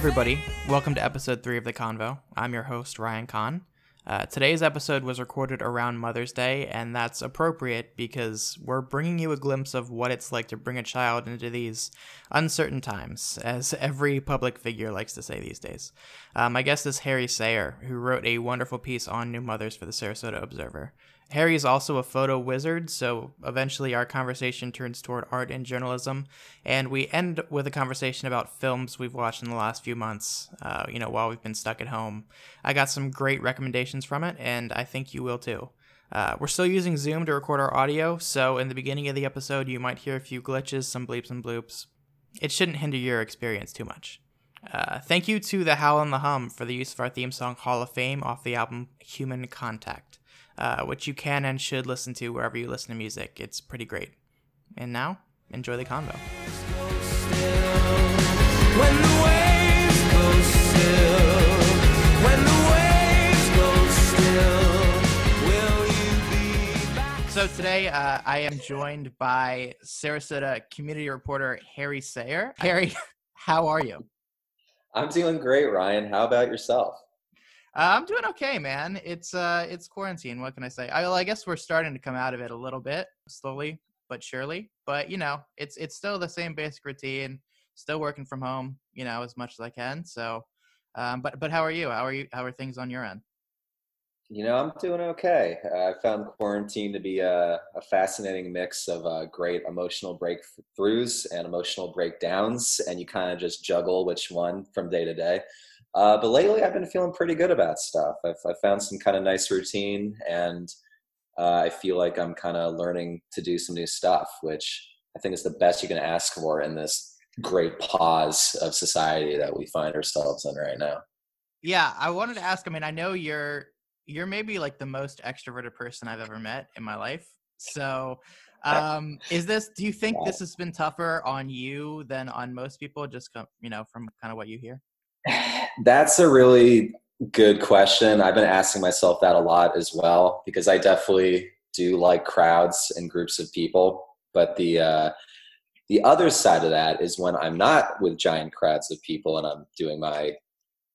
Everybody. Welcome to episode three of The Convo. I'm your host, Ryan Kohn. Uh, today's episode was recorded around Mother's Day, and that's appropriate because we're bringing you a glimpse of what it's like to bring a child into these uncertain times, as every public figure likes to say these days. Um, my guest is Harry Sayer, who wrote a wonderful piece on new mothers for the Sarasota Observer. Harry is also a photo wizard, so eventually our conversation turns toward art and journalism, and we end with a conversation about films we've watched in the last few months, uh, you know, while we've been stuck at home. I got some great recommendations from it, and I think you will too. Uh, we're still using Zoom to record our audio, so in the beginning of the episode, you might hear a few glitches, some bleeps and bloops. It shouldn't hinder your experience too much. Uh, thank you to the Howl and the Hum for the use of our theme song Hall of Fame off the album Human Contact uh, which you can and should listen to wherever you listen to music. It's pretty great. And now, enjoy the convo. So today uh, I am joined by Sarasota community reporter Harry Sayer. Harry, how are you? I'm doing great, Ryan. How about yourself? Uh, I'm doing okay, man. It's uh, it's quarantine. What can I say? I, well, I guess we're starting to come out of it a little bit, slowly but surely. But you know, it's it's still the same basic routine. Still working from home, you know, as much as I can. So, um, but but how are you? How are you? How are things on your end? You know, I'm doing okay. Uh, I found quarantine to be a, a fascinating mix of uh, great emotional breakthroughs and emotional breakdowns, and you kind of just juggle which one from day to day. Uh, but lately, I've been feeling pretty good about stuff. I've, I've found some kind of nice routine, and uh, I feel like I'm kind of learning to do some new stuff, which I think is the best you can ask for in this great pause of society that we find ourselves in right now. Yeah, I wanted to ask. I mean, I know you're you're maybe like the most extroverted person I've ever met in my life. So, um, is this? Do you think this has been tougher on you than on most people? Just come, you know, from kind of what you hear. That's a really good question. I've been asking myself that a lot as well because I definitely do like crowds and groups of people. But the uh, the other side of that is when I'm not with giant crowds of people and I'm doing my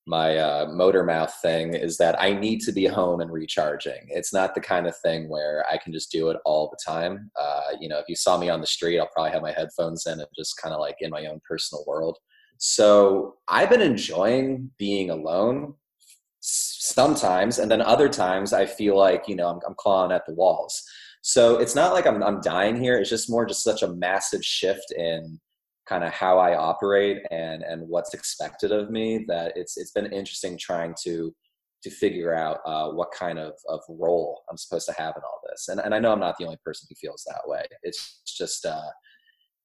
my uh, motor mouth thing is that I need to be home and recharging. It's not the kind of thing where I can just do it all the time. Uh, you know, if you saw me on the street, I'll probably have my headphones in and just kind of like in my own personal world. So I've been enjoying being alone sometimes, and then other times I feel like you know I'm, I'm clawing at the walls. So it's not like I'm I'm dying here. It's just more just such a massive shift in kind of how I operate and and what's expected of me that it's it's been interesting trying to to figure out uh, what kind of, of role I'm supposed to have in all this. And, and I know I'm not the only person who feels that way. It's just uh,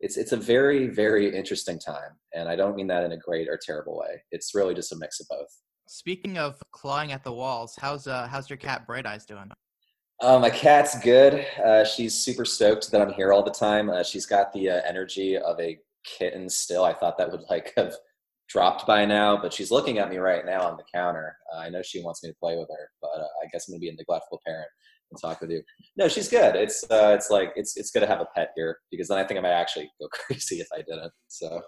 it's it's a very very interesting time and i don't mean that in a great or terrible way. It's really just a mix of both. Speaking of clawing at the walls how's uh how's your cat bright eyes doing? Uh, my cat's good. Uh, she's super stoked that i'm here all the time. Uh, she's got the uh, energy of a kitten still. I thought that would like have dropped by now but she's looking at me right now on the counter. Uh, i know she wants me to play with her but i guess i'm gonna be a neglectful parent and talk with you. No, she's good. It's uh, it's like it's it's good to have a pet here because then I think I might actually go crazy if I didn't. So.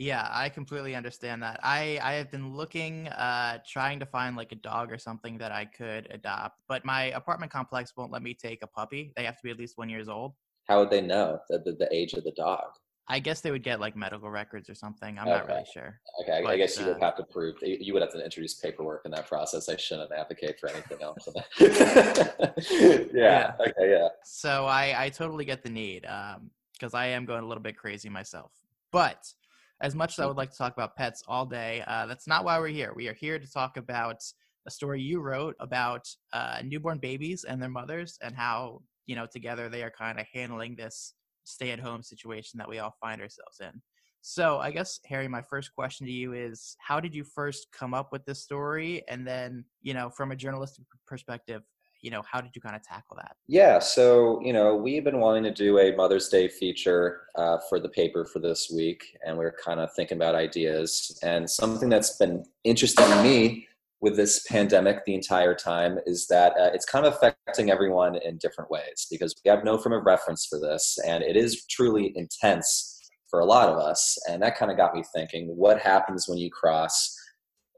Yeah, I completely understand that. I I have been looking, uh, trying to find like a dog or something that I could adopt, but my apartment complex won't let me take a puppy. They have to be at least one years old. How would they know the, the, the age of the dog? I guess they would get like medical records or something. I'm okay. not really sure. Okay, but, I guess you uh, would have to prove you would have to introduce paperwork in that process. I shouldn't advocate for anything else. yeah, yeah, Okay. Yeah. So I I totally get the need because um, I am going a little bit crazy myself. But as much as I would like to talk about pets all day, uh, that's not why we're here. We are here to talk about a story you wrote about uh, newborn babies and their mothers and how you know together they are kind of handling this stay at home situation that we all find ourselves in. So, I guess, Harry, my first question to you is how did you first come up with this story? And then, you know, from a journalistic perspective, you know, how did you kind of tackle that? Yeah, so, you know, we've been wanting to do a Mother's Day feature uh, for the paper for this week, and we are kind of thinking about ideas. And something that's been interesting to me with this pandemic the entire time is that uh, it's kind of affecting everyone in different ways because we have no frame of reference for this and it is truly intense for a lot of us. And that kind of got me thinking what happens when you cross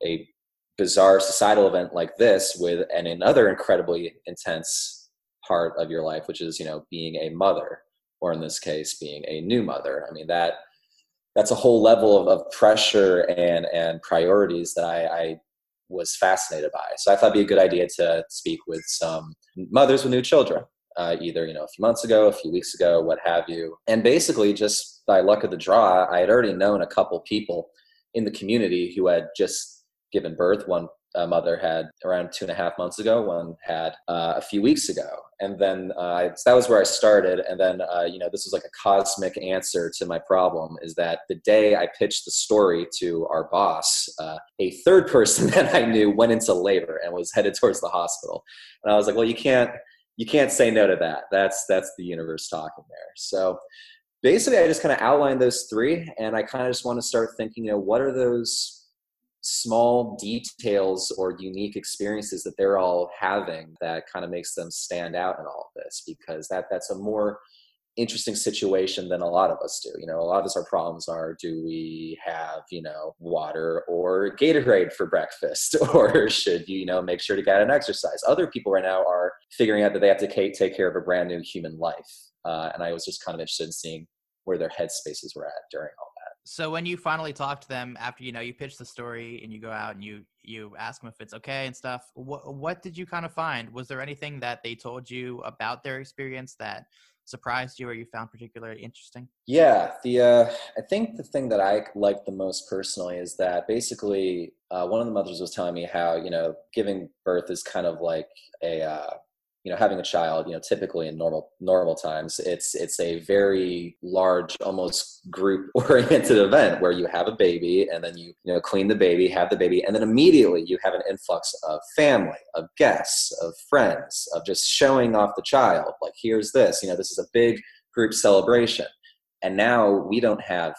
a bizarre societal event like this with another incredibly intense part of your life, which is, you know, being a mother, or in this case, being a new mother. I mean, that that's a whole level of, of pressure and and priorities that I, I was fascinated by. So I thought it'd be a good idea to speak with some mothers with new children, uh, either you know a few months ago, a few weeks ago, what have you. And basically, just by luck of the draw, I had already known a couple people in the community who had just given birth. One uh, mother had around two and a half months ago. One had uh, a few weeks ago, and then uh, that was where I started. And then uh, you know this was like a cosmic answer to my problem. Is that the day I pitched the story to our boss, uh, a third person that I knew went into labor and was headed towards the hospital, and I was like, well, you can't you can't say no to that. That's that's the universe talking there. So basically, I just kind of outlined those three, and I kind of just want to start thinking, you know, what are those small details or unique experiences that they're all having that kind of makes them stand out in all of this because that that's a more interesting situation than a lot of us do. You know, a lot of us, our problems are do we have, you know, water or Gatorade for breakfast? Or should you, you know, make sure to get an exercise? Other people right now are figuring out that they have to take care of a brand new human life. Uh, and I was just kind of interested in seeing where their headspaces were at during all so when you finally talk to them after you know you pitch the story and you go out and you you ask them if it's okay and stuff, what what did you kind of find? Was there anything that they told you about their experience that surprised you or you found particularly interesting? Yeah, the uh, I think the thing that I liked the most personally is that basically uh, one of the mothers was telling me how you know giving birth is kind of like a uh, you know having a child you know typically in normal normal times it's it's a very large almost group oriented event where you have a baby and then you you know clean the baby have the baby and then immediately you have an influx of family of guests of friends of just showing off the child like here's this you know this is a big group celebration. And now we don't have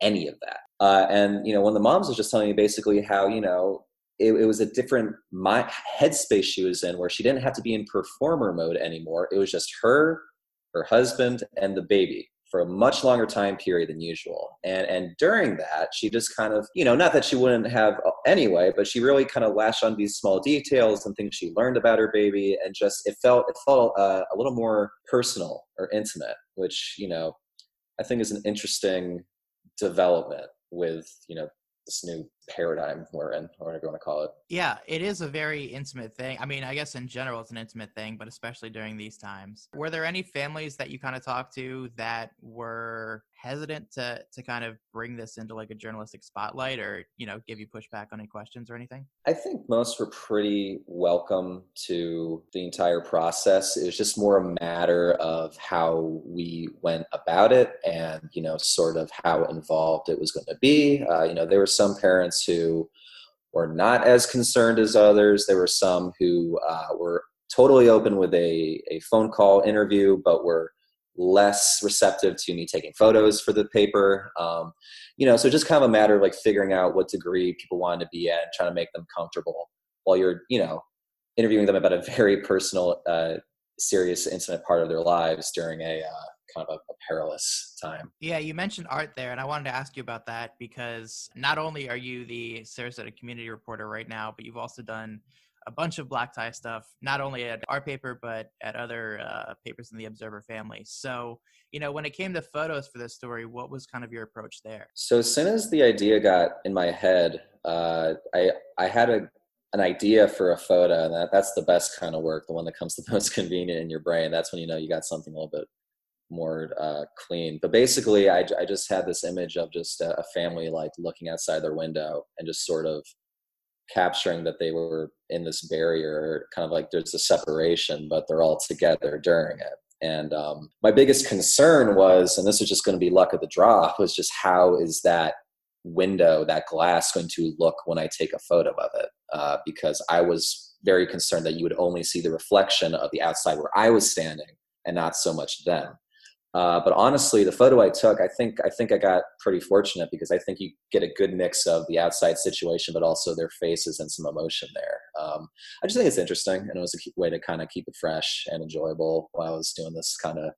any of that. Uh, and you know when the moms was just telling me basically how you know it, it, was a different my headspace she was in where she didn't have to be in performer mode anymore. It was just her her husband and the baby for a much longer time period than usual. And and during that she just kind of you know not that she wouldn't have uh, anyway but she really kind of latched on these small details and things she learned about her baby and just it felt it felt uh, a little more personal or intimate which you know i think is an interesting development with you know this new paradigm we're in, or whatever you want to call it. Yeah, it is a very intimate thing. I mean, I guess in general it's an intimate thing, but especially during these times. Were there any families that you kind of talked to that were hesitant to to kind of bring this into like a journalistic spotlight or, you know, give you pushback on any questions or anything? I think most were pretty welcome to the entire process. It was just more a matter of how we went about it and, you know, sort of how involved it was going to be. Uh, you know, there were some parents parents who were not as concerned as others. There were some who uh, were totally open with a, a phone call interview, but were less receptive to me taking photos for the paper. Um, you know, so just kind of a matter of like figuring out what degree people wanted to be at and trying to make them comfortable while you're, you know, interviewing them about a very personal, uh, serious, intimate part of their lives during a uh, kind of a, a, perilous time. Yeah, you mentioned art there, and I wanted to ask you about that because not only are you the Sarasota community reporter right now, but you've also done a bunch of black tie stuff, not only at our paper, but at other uh, papers in the Observer family. So, you know, when it came to photos for this story, what was kind of your approach there? So, as soon as the idea got in my head, uh, I, I had a, an idea for a photo, and that, that's the best kind of work, the one that comes the most convenient in your brain. That's when you know you got something a little bit more uh, clean. But basically, I, I just had this image of just a, a family like looking outside their window and just sort of capturing that they were in this barrier, kind of like there's a separation, but they're all together during it. And um, my biggest concern was, and this was just going to be luck of the draw, was just how is that window, that glass, going to look when I take a photo of it? Uh, because I was very concerned that you would only see the reflection of the outside where I was standing and not so much them. Uh, but honestly, the photo I took, I think I think I got pretty fortunate because I think you get a good mix of the outside situation, but also their faces and some emotion there. Um, I just think it's interesting, and it was a way to kind of keep it fresh and enjoyable while I was doing this kind of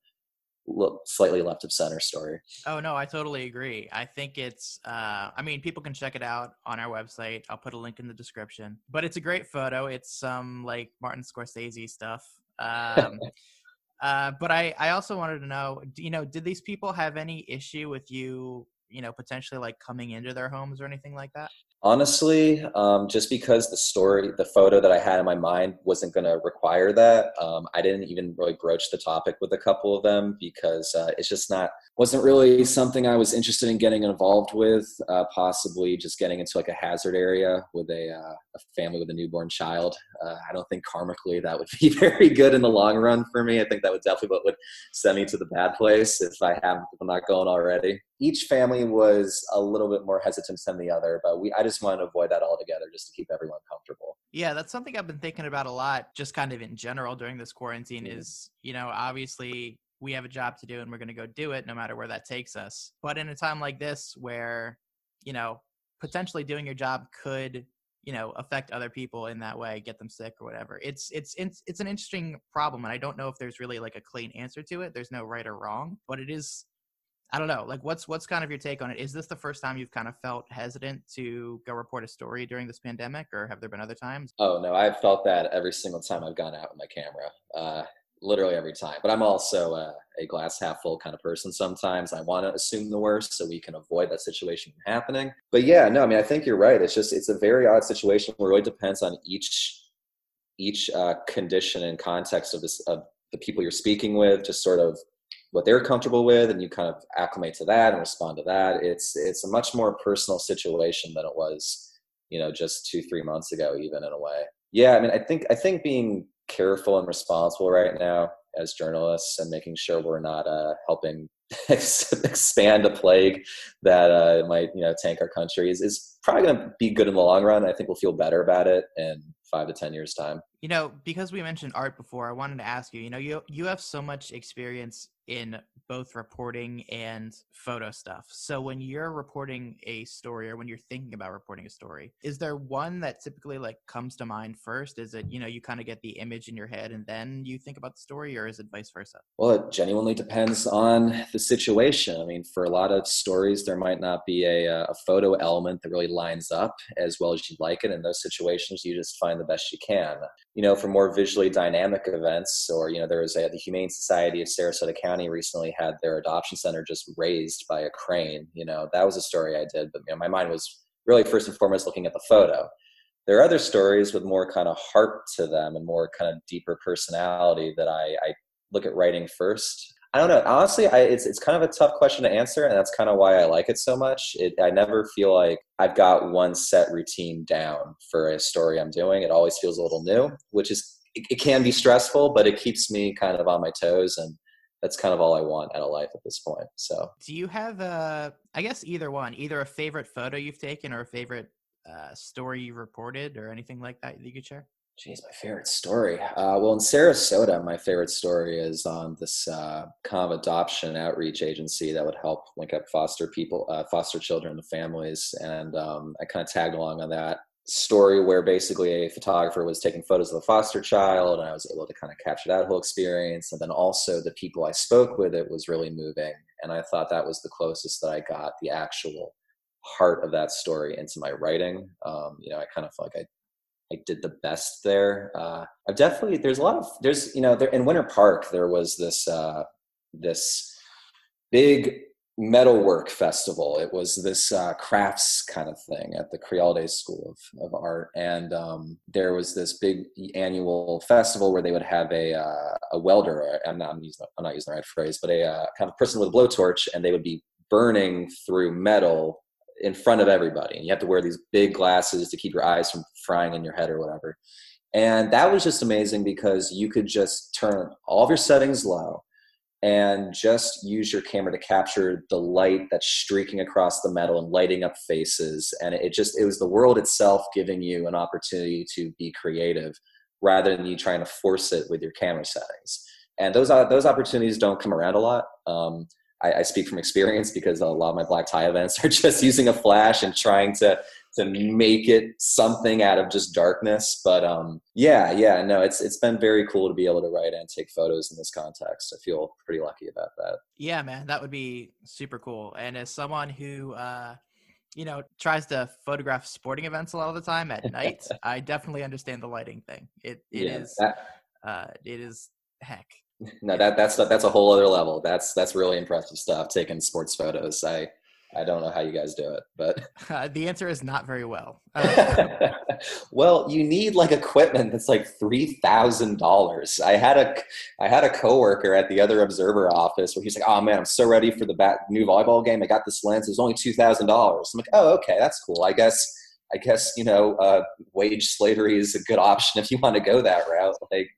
slightly left of center story. Oh no, I totally agree. I think it's. Uh, I mean, people can check it out on our website. I'll put a link in the description. But it's a great photo. It's some like Martin Scorsese stuff. Um, uh, but I, I also wanted to know, you know, did these people have any issue with you you know potentially like coming into their homes or anything like that? Honestly um, just because the story the photo that i had in my mind wasn't going to require that um, i didn't even really broach the topic with a couple of them because uh, it's just not wasn't really something i was interested in getting involved with uh, possibly just getting into like a hazard area with a, uh, a family with a newborn child uh, i don't think karmically that would be very good in the long run for me i think that would definitely what would send me to the bad place if i have if i'm not going already each family was a little bit more hesitant than the other, but we I just wanted to avoid that altogether just to keep everyone comfortable. Yeah, that's something I've been thinking about a lot, just kind of in general during this quarantine. Mm-hmm. Is you know obviously we have a job to do and we're going to go do it no matter where that takes us. But in a time like this where you know potentially doing your job could you know affect other people in that way get them sick or whatever it's it's it's it's an interesting problem and i don't know if there's really like a clean answer to it there's no right or wrong but it is I don't know. Like, what's what's kind of your take on it? Is this the first time you've kind of felt hesitant to go report a story during this pandemic, or have there been other times? Oh no, I've felt that every single time I've gone out with my camera. Uh, literally every time. But I'm also uh, a glass half full kind of person. Sometimes I want to assume the worst so we can avoid that situation from happening. But yeah, no, I mean, I think you're right. It's just it's a very odd situation where it really depends on each each uh, condition and context of this of the people you're speaking with. Just sort of what they're comfortable with and you kind of acclimate to that and respond to that it's it's a much more personal situation than it was you know just two three months ago even in a way yeah i mean i think i think being careful and responsible right now as journalists and making sure we're not uh, helping expand a plague that uh, might you know tank our country is, is probably going to be good in the long run i think we'll feel better about it in five to ten years time you know because we mentioned art before i wanted to ask you you know you you have so much experience in both reporting and photo stuff. So when you're reporting a story or when you're thinking about reporting a story, is there one that typically like comes to mind first? Is it, you know, you kind of get the image in your head and then you think about the story or is it vice versa? Well, it genuinely depends on the situation. I mean, for a lot of stories, there might not be a, uh, a photo element that really lines up as well as you'd like it. In those situations, you just find the best you can. You know, for more visually dynamic events or, you know, there was a, the Humane Society of Sarasota County recently had their adoption center just raised by a crane. You know, that was a story I did, but you know, my mind was really first and foremost looking at the photo. There are other stories with more kind of heart to them and more kind of deeper personality that I, I look at writing first. I don't know. Honestly, I, it's it's kind of a tough question to answer, and that's kind of why I like it so much. It, I never feel like I've got one set routine down for a story I'm doing. It always feels a little new, which is it, it can be stressful, but it keeps me kind of on my toes and that's kind of all I want out of life at this point. So, do you have a, I guess either one, either a favorite photo you've taken or a favorite uh, story you reported or anything like that that you could share? Geez, my favorite story. Uh, well, in Sarasota, my favorite story is on this uh, kind of adoption outreach agency that would help link up foster people, uh, foster children to families, and um, I kind of tagged along on that story where basically a photographer was taking photos of the foster child and I was able to kind of capture that whole experience. And then also the people I spoke with, it was really moving. And I thought that was the closest that I got the actual heart of that story into my writing. Um, you know, I kind of felt like I, I did the best there. Uh, I've definitely, there's a lot of, there's, you know, there in Winter Park, there was this, uh, this big metalwork festival. It was this uh, crafts kind of thing at the Crealde School of, of Art, and um, there was this big annual festival where they would have a uh, a welder. I'm not I'm, using, I'm not using the right phrase, but a uh, kind of person with a blowtorch, and they would be burning through metal in front of everybody. And you have to wear these big glasses to keep your eyes from frying in your head or whatever. And that was just amazing because you could just turn all of your settings low and just use your camera to capture the light that's streaking across the metal and lighting up faces and it just it was the world itself giving you an opportunity to be creative rather than you trying to force it with your camera settings and those uh, those opportunities don't come around a lot um, I, I, speak from experience because a lot of my black tie events are just using a flash and trying to to make it something out of just darkness. But um, yeah, yeah, no, it's it's been very cool to be able to write and take photos in this context. I feel pretty lucky about that. Yeah, man, that would be super cool. And as someone who uh, you know tries to photograph sporting events a lot of the time at night, I definitely understand the lighting thing. It it yeah, is, that, uh, it is heck. No, that that's that's a whole other level. That's that's really impressive stuff. Taking sports photos, I I don't know how you guys do it, but uh, the answer is not very well. Uh, well, you need like equipment that's like three thousand dollars. I had a I had a coworker at the other Observer office where he's like, "Oh man, I'm so ready for the bat- new volleyball game. I got this lens. It's only two thousand dollars." I'm like, "Oh, okay, that's cool. I guess." I guess you know uh, wage slavery is a good option if you want to go that route. Like,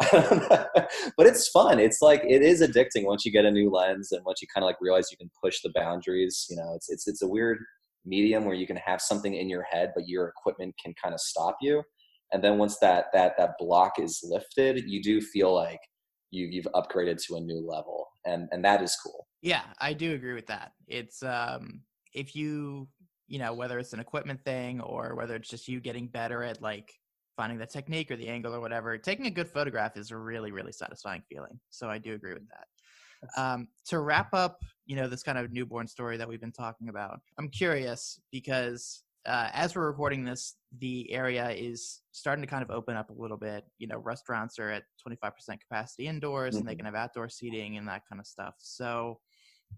but it's fun. It's like it is addicting once you get a new lens and once you kind of like realize you can push the boundaries. You know, it's it's it's a weird medium where you can have something in your head, but your equipment can kind of stop you. And then once that that that block is lifted, you do feel like you you've upgraded to a new level, and and that is cool. Yeah, I do agree with that. It's um if you you know whether it's an equipment thing or whether it's just you getting better at like finding the technique or the angle or whatever taking a good photograph is a really really satisfying feeling so i do agree with that um, to wrap up you know this kind of newborn story that we've been talking about i'm curious because uh, as we're recording this the area is starting to kind of open up a little bit you know restaurants are at 25% capacity indoors mm-hmm. and they mm-hmm. can have outdoor seating and that kind of stuff so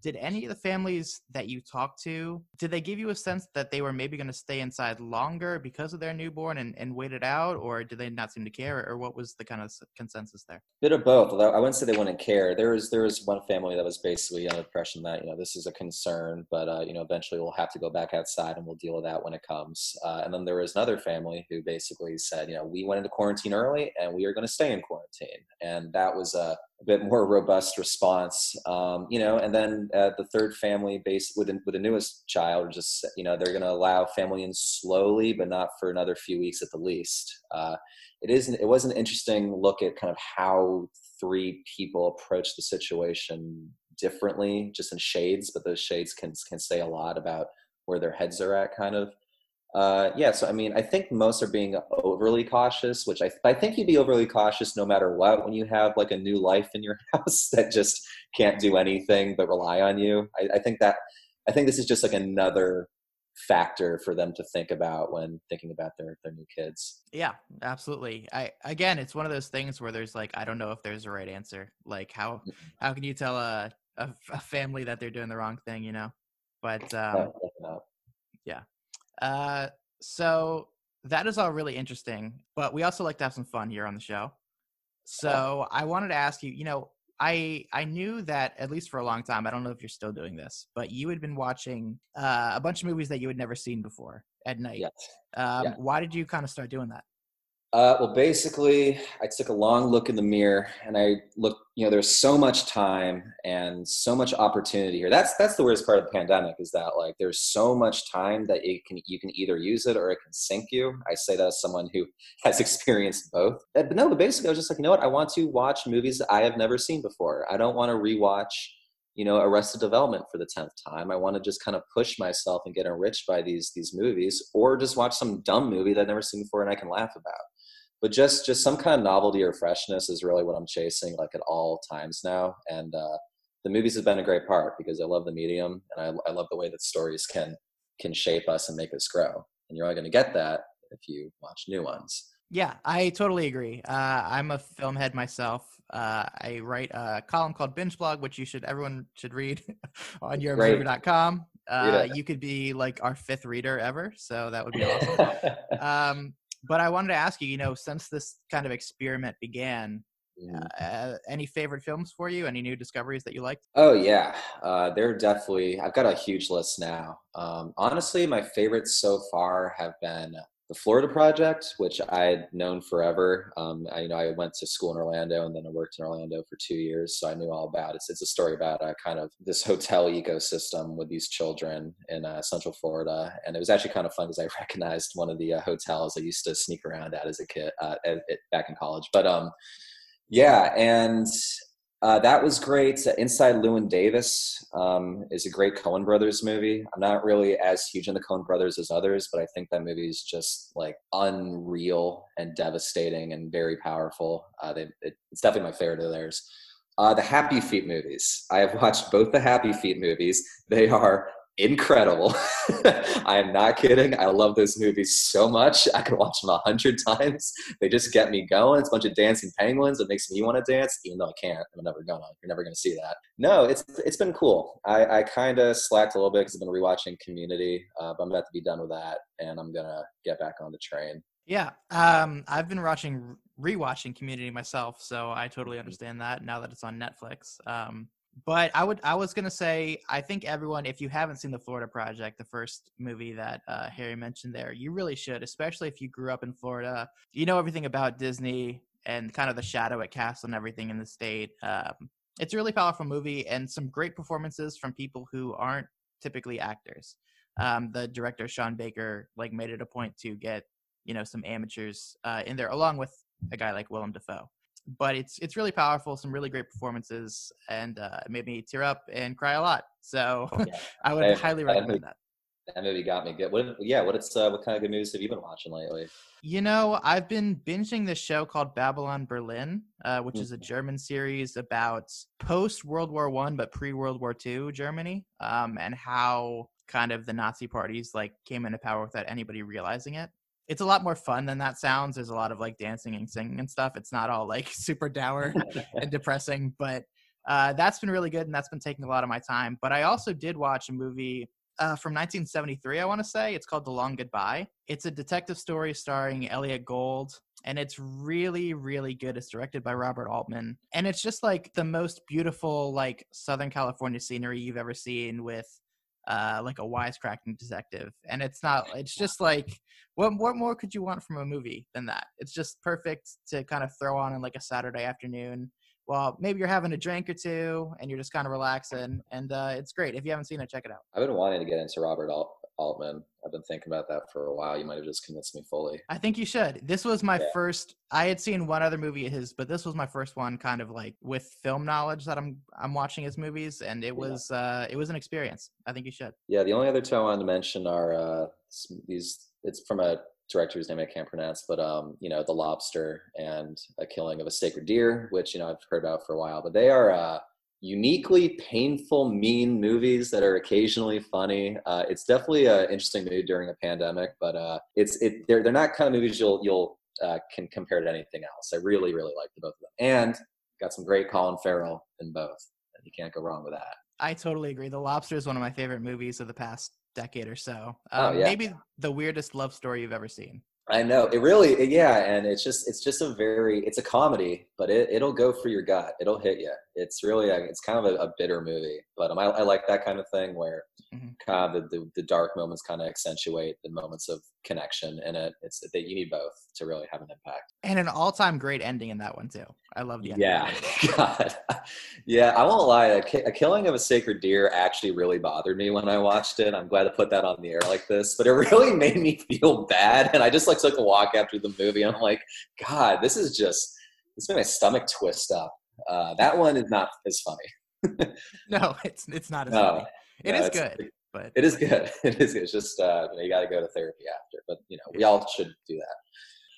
did any of the families that you talked to did they give you a sense that they were maybe going to stay inside longer because of their newborn and, and wait it out or did they not seem to care or what was the kind of consensus there? Bit of both although i wouldn't say they wouldn't care. There was there was one family that was basically under impression that you know this is a concern but uh, you know eventually we'll have to go back outside and we'll deal with that when it comes. Uh, and then there was another family who basically said you know we went into quarantine early and we are going to stay in quarantine. And that was a a bit more robust response. Um, you know, and then uh, the third family based with with the newest child, just you know, they're going to allow family in slowly, but not for another few weeks at the least. Uh, it is it was an interesting look at kind of how three people approach the situation differently, just in shades, but those shades can can say a lot about where their heads are at, kind of. Uh, yeah, so I mean, I think most are being overly cautious, which I, I think you'd be overly cautious no matter what when you have like a new life in your house that just can't do anything but rely on you. I, I think that I think this is just like another factor for them to think about when thinking about their their new kids. Yeah, absolutely. I again, it's one of those things where there's like I don't know if there's a right answer. Like how how can you tell a a, a family that they're doing the wrong thing, you know? But um, yeah, uh, so that is all really interesting, but we also like to have some fun here on the show. So I wanted to ask you, you know, I I knew that at least for a long time. I don't know if you're still doing this, but you had been watching uh, a bunch of movies that you had never seen before at night. Yes. Um, yeah. Why did you kind of start doing that? Uh, well, basically, I took a long look in the mirror and I looked. You know, there's so much time and so much opportunity here. That's that's the worst part of the pandemic is that like there's so much time that it can you can either use it or it can sink you. I say that as someone who has experienced both. But no, but basically, I was just like, you know what? I want to watch movies that I have never seen before. I don't want to rewatch you know arrested development for the 10th time i want to just kind of push myself and get enriched by these these movies or just watch some dumb movie that i've never seen before and i can laugh about but just just some kind of novelty or freshness is really what I'm chasing like at all times now. And uh, the movies have been a great part because I love the medium and I, I love the way that stories can can shape us and make us grow. And you're only going to get that if you watch new ones. Yeah, I totally agree. Uh, I'm a film head myself. Uh, I write a column called Binge Blog, which you should everyone should read on yourobserver.com. Uh, you could be like our fifth reader ever, so that would be awesome. um, but I wanted to ask you, you know, since this kind of experiment began, mm-hmm. uh, any favorite films for you? Any new discoveries that you liked? Oh yeah, uh, they're definitely. I've got a huge list now. Um, honestly, my favorites so far have been the Florida Project, which I had known forever. Um, I, you know, I went to school in Orlando and then I worked in Orlando for two years, so I knew all about it. It's, it's a story about a kind of this hotel ecosystem with these children in uh, Central Florida, and it was actually kind of fun because I recognized one of the uh, hotels I used to sneak around at as a kid uh, at, at, back in college. But um, yeah, and Uh, that was great. Uh, Inside Llewyn Davis um, is a great Coen Brothers movie. I'm not really as huge in the Coen Brothers as others, but I think that movie is just like unreal and devastating and very powerful. Uh, they, it, it's definitely my favorite of theirs. Uh, the Happy Feet movies. I have watched both the Happy Feet movies. They are incredible. I am not kidding. I love those movies so much. I could watch them a hundred times. They just get me going. It's a bunch of dancing penguins. It makes me want to dance, even though I can't. I'm never gonna. You're never gonna see that. No, it's it's been cool. I, I kind of slacked a little bit because I've been rewatching Community, uh, but I'm about to be done with that, and I'm gonna get back on the train. Yeah, um, I've been watching rewatching Community myself, so I totally understand that now that it's on Netflix. Um, but I would I was gonna say I think everyone if you haven't seen the Florida Project, the first movie that uh, Harry mentioned there, you really should, especially if you grew up in Florida. You know everything about Disney and kind of the shadow it casts on everything in the state. Um, it's a really powerful movie and some great performances from people who aren't typically actors. Um, the director Sean Baker like made it a point to get you know some amateurs uh, in there along with a guy like Willem Dafoe but it's it's really powerful. Some really great performances, and uh, it made me tear up and cry a lot. So oh, yeah. I would highly recommend that. That movie got me good. What? Yeah. What? It's uh, what kind of good movies have you been watching lately? You know, I've been binging this show called Babylon Berlin, uh, which mm-hmm. is a mm-hmm. German series about post World War One but pre World War Two Germany, um, and how kind of the Nazi parties like came into power without anybody realizing it it's a lot more fun than that sounds. There's a lot of like dancing and singing and stuff. It's not all like super dour and depressing, but uh, that's been really good and that's been taking a lot of my time. But I also did watch a movie uh, from 1973, I want to say. It's called The Long Goodbye. It's a detective story starring Elliot Gould, and it's really, really good. It's directed by Robert Altman, and it's just like the most beautiful, like Southern California scenery you've ever seen with uh, like a wisecracking detective. And it's not, it's just like, what, what more could you want from a movie than that? It's just perfect to kind of throw on in like a Saturday afternoon. Well, maybe you're having a drink or two and you're just kind of relaxing. And uh, it's great. If you haven't seen it, check it out. I've been wanting to get into Robert Alt- Altman. I've been thinking about that for a while. You might have just convinced me fully. I think you should. This was my yeah. first. I had seen one other movie of his, but this was my first one, kind of like with film knowledge that I'm I'm watching his movies, and it was yeah. uh, it was an experience. I think you should. Yeah, the only other two I wanted to mention are uh, these. It's from a director whose name I can't pronounce, but um, you know, The Lobster and A Killing of a Sacred Deer, which you know I've heard about for a while. But they are uh, uniquely painful, mean movies that are occasionally funny. Uh, it's definitely an interesting movie during a pandemic, but uh, it's it they're they're not kind of movies you'll you'll uh, can compare to anything else. I really really like the both of them, and got some great Colin Farrell in both. You can't go wrong with that. I totally agree. The Lobster is one of my favorite movies of the past decade or so. Oh, um, oh, yeah. Maybe the weirdest love story you've ever seen. I know it really, yeah, and it's just it's just a very it's a comedy, but it it'll go for your gut. It'll hit you. It's really a, it's kind of a, a bitter movie, but um, I, I like that kind of thing where mm-hmm. kind of the, the, the dark moments kind of accentuate the moments of connection in it. It's that you need both to really have an impact. And an all time great ending in that one too. I love the ending. Yeah, God, yeah. I won't lie. A, a killing of a sacred deer actually really bothered me when I watched it. I'm glad to put that on the air like this, but it really made me feel bad, and I just like took a walk after the movie. I'm like, God, this is just this made my stomach twist up. Uh, that one is not as funny. no, it's it's not as no, funny. It no, is good, but it is good. It is. It's just uh, you, know, you got to go to therapy after. But you know, we all should do that.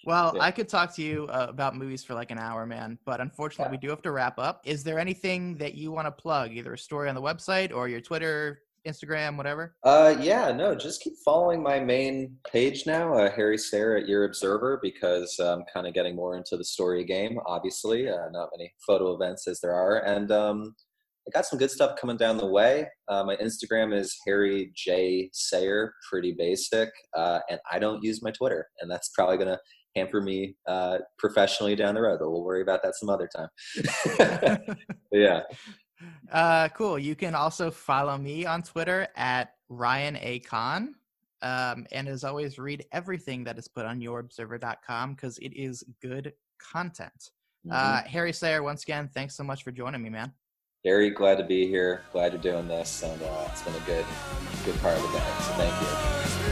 Well, yeah. I could talk to you uh, about movies for like an hour, man. But unfortunately, yeah. we do have to wrap up. Is there anything that you want to plug, either a story on the website or your Twitter, Instagram, whatever? Uh, yeah, no, just keep following my main page now, uh, Harry Sayer at Your Observer, because I'm kind of getting more into the story game. Obviously, uh, not many photo events as there are, and um, I got some good stuff coming down the way. Uh, my Instagram is Harry J Sayer, pretty basic, uh, and I don't use my Twitter, and that's probably gonna hamper me uh, professionally down the road. But we'll worry about that some other time. yeah. Uh, cool. You can also follow me on Twitter at Ryan A. Kohn. Um, and as always, read everything that is put on yourobserver.com because it is good content. Mm-hmm. Uh, Harry Sayer, once again, thanks so much for joining me, man. Very glad to be here. Glad you're doing this, and uh, it's been a good, good part of the day. So thank you.